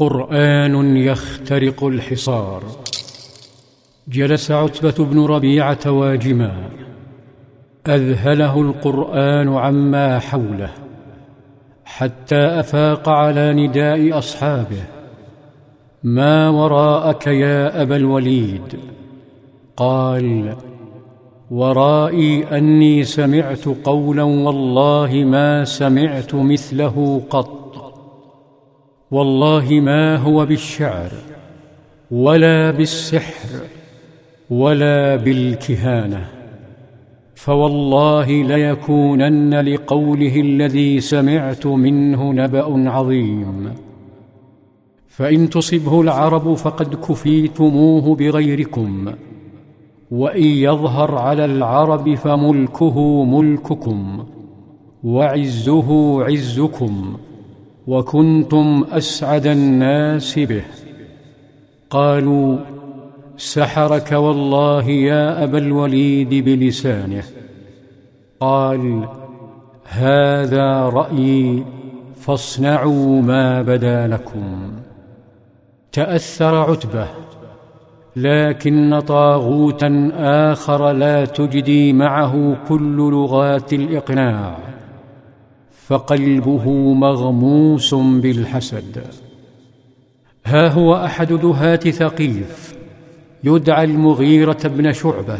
قرآن يخترق الحصار. جلس عتبة بن ربيعه واجما أذهله القرآن عما حوله حتى أفاق على نداء أصحابه. ما وراءك يا أبا الوليد؟ قال ورائي أني سمعت قولا والله ما سمعت مثله قط. والله ما هو بالشعر ولا بالسحر ولا بالكهانة فوالله ليكونن لقوله الذي سمعت منه نبأ عظيم. فإن تصبه العرب فقد كفيتموه بغيركم وإن يظهر على العرب فملكه ملككم وعزه عزكم. وكنتم أسعد الناس به. قالوا سحرك والله يا أبا الوليد بلسانه. قال هذا رأيي فاصنعوا ما بدا لكم. تأثر عتبة لكن طاغوتا آخر لا تجدي معه كل لغات الإقناع. فقلبه مغموس بالحسد. ها هو أحد دهاة ثقيف يدعى المغيرة بن شعبة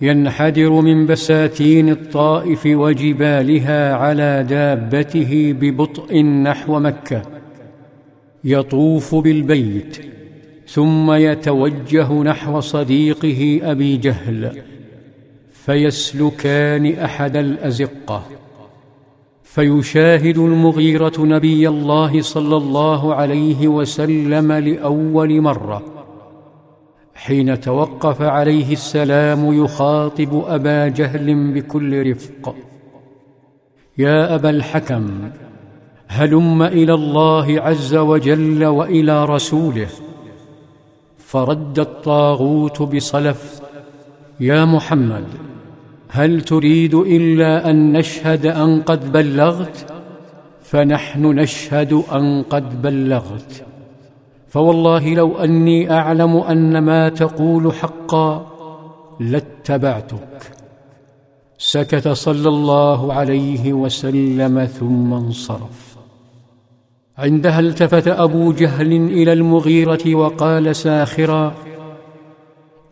ينحدر من بساتين الطائف وجبالها على دابته ببطء نحو مكة. يطوف بالبيت ثم يتوجه نحو صديقه أبي جهل فيسلكان أحد الأزقة. فيشاهد المغيرة نبي الله صلى الله عليه وسلم لأول مرة. حين توقف عليه السلام يخاطب أبا جهل بكل رفق. يا أبا الحكم هلم إلى الله عز وجل وإلى رسوله. فرد الطاغوت بصلف يا محمد هل تريد إلا أن نشهد أن قد بلغت؟ فنحن نشهد أن قد بلغت. فوالله لو أني أعلم أن ما تقول حقا لاتبعتك. سكت صلى الله عليه وسلم ثم انصرف. عندها التفت أبو جهل إلى المغيرة وقال ساخرا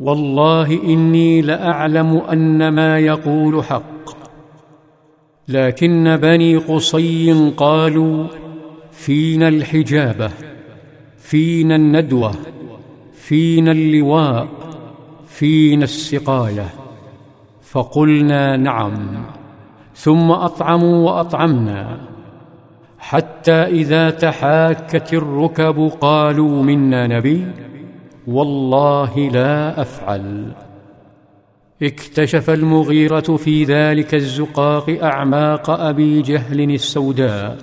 والله إني لأعلم أن ما يقول حق. لكن بني قصي قالوا فينا الحجابه فينا الندوة فينا اللواء فينا السقاية. فقلنا نعم ثم أطعموا وأطعمنا. حتى إذا تحاكت الركب قالوا منا نبي. والله لا أفعل. اكتشف المغيرة في ذلك الزقاق أعماق أبي جهل السوداء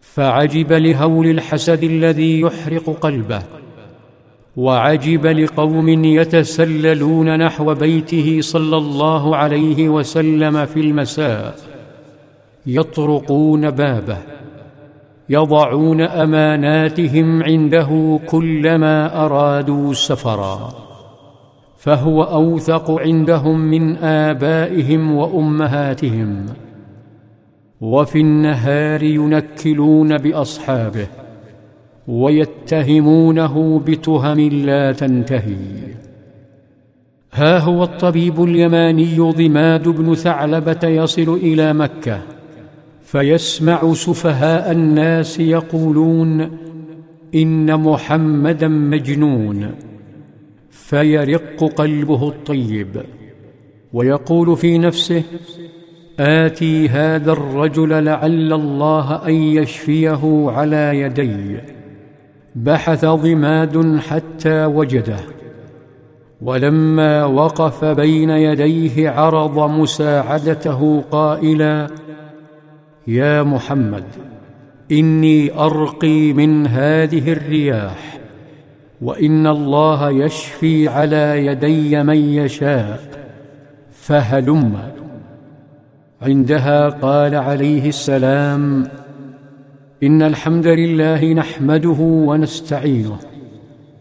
فعجب لهول الحسد الذي يحرق قلبه وعجب لقوم يتسللون نحو بيته صلى الله عليه وسلم في المساء يطرقون بابه. يضعون أماناتهم عنده كلما أرادوا سفرا. فهو أوثق عندهم من آبائهم وأمهاتهم. وفي النهار ينكلون بأصحابه ويتهمونه بتهم لا تنتهي. ها هو الطبيب اليماني ضماد بن ثعلبة يصل إلى مكة. فيسمع سفهاء الناس يقولون إن محمدا مجنون فيرق قلبه الطيب ويقول في نفسه آتي هذا الرجل لعل الله أن يشفيه على يدي. بحث ضماد حتى وجده ولما وقف بين يديه عرض مساعدته قائلا يا محمد إني أرقي من هذه الرياح وإن الله يشفي على يدي من يشاء فهلم. عندها قال عليه السلام إن الحمد لله نحمده ونستعينه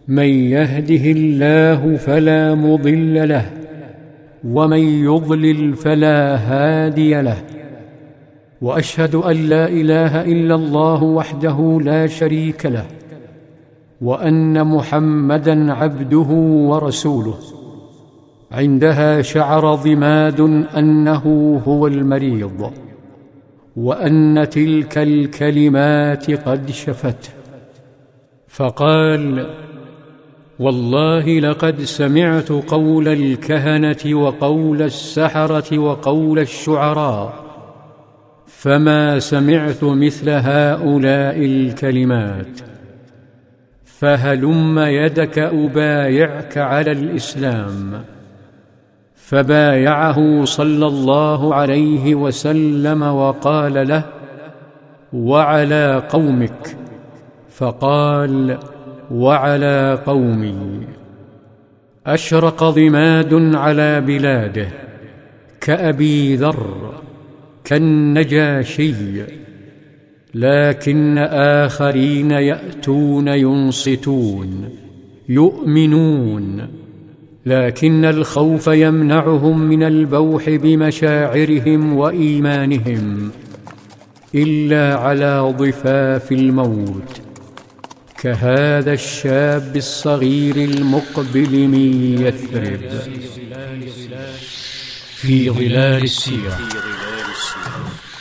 من يهده الله فلا مضل له ومن يضلل فلا هادي له. وأشهد أن لا إله إلا الله وحده لا شريك له وأن محمدا عبده ورسوله. عندها شعر ضماد أنه هو المريض وأن تلك الكلمات قد شفته فقال والله لقد سمعت قول الكهنة وقول السحرة وقول الشعراء. فما سمعت مثل هؤلاء الكلمات فهلم يدك ابايعك على الاسلام فبايعه صلى الله عليه وسلم وقال له وعلى قومك فقال وعلى قومي اشرق ضماد على بلاده كابي ذر كالنجاشي لكن آخرين يأتون ينصتون يؤمنون لكن الخوف يمنعهم من البوح بمشاعرهم وإيمانهم إلا على ضفاف الموت كهذا الشاب الصغير المقبل من يثرب. في ظلال السيرة. Thank you.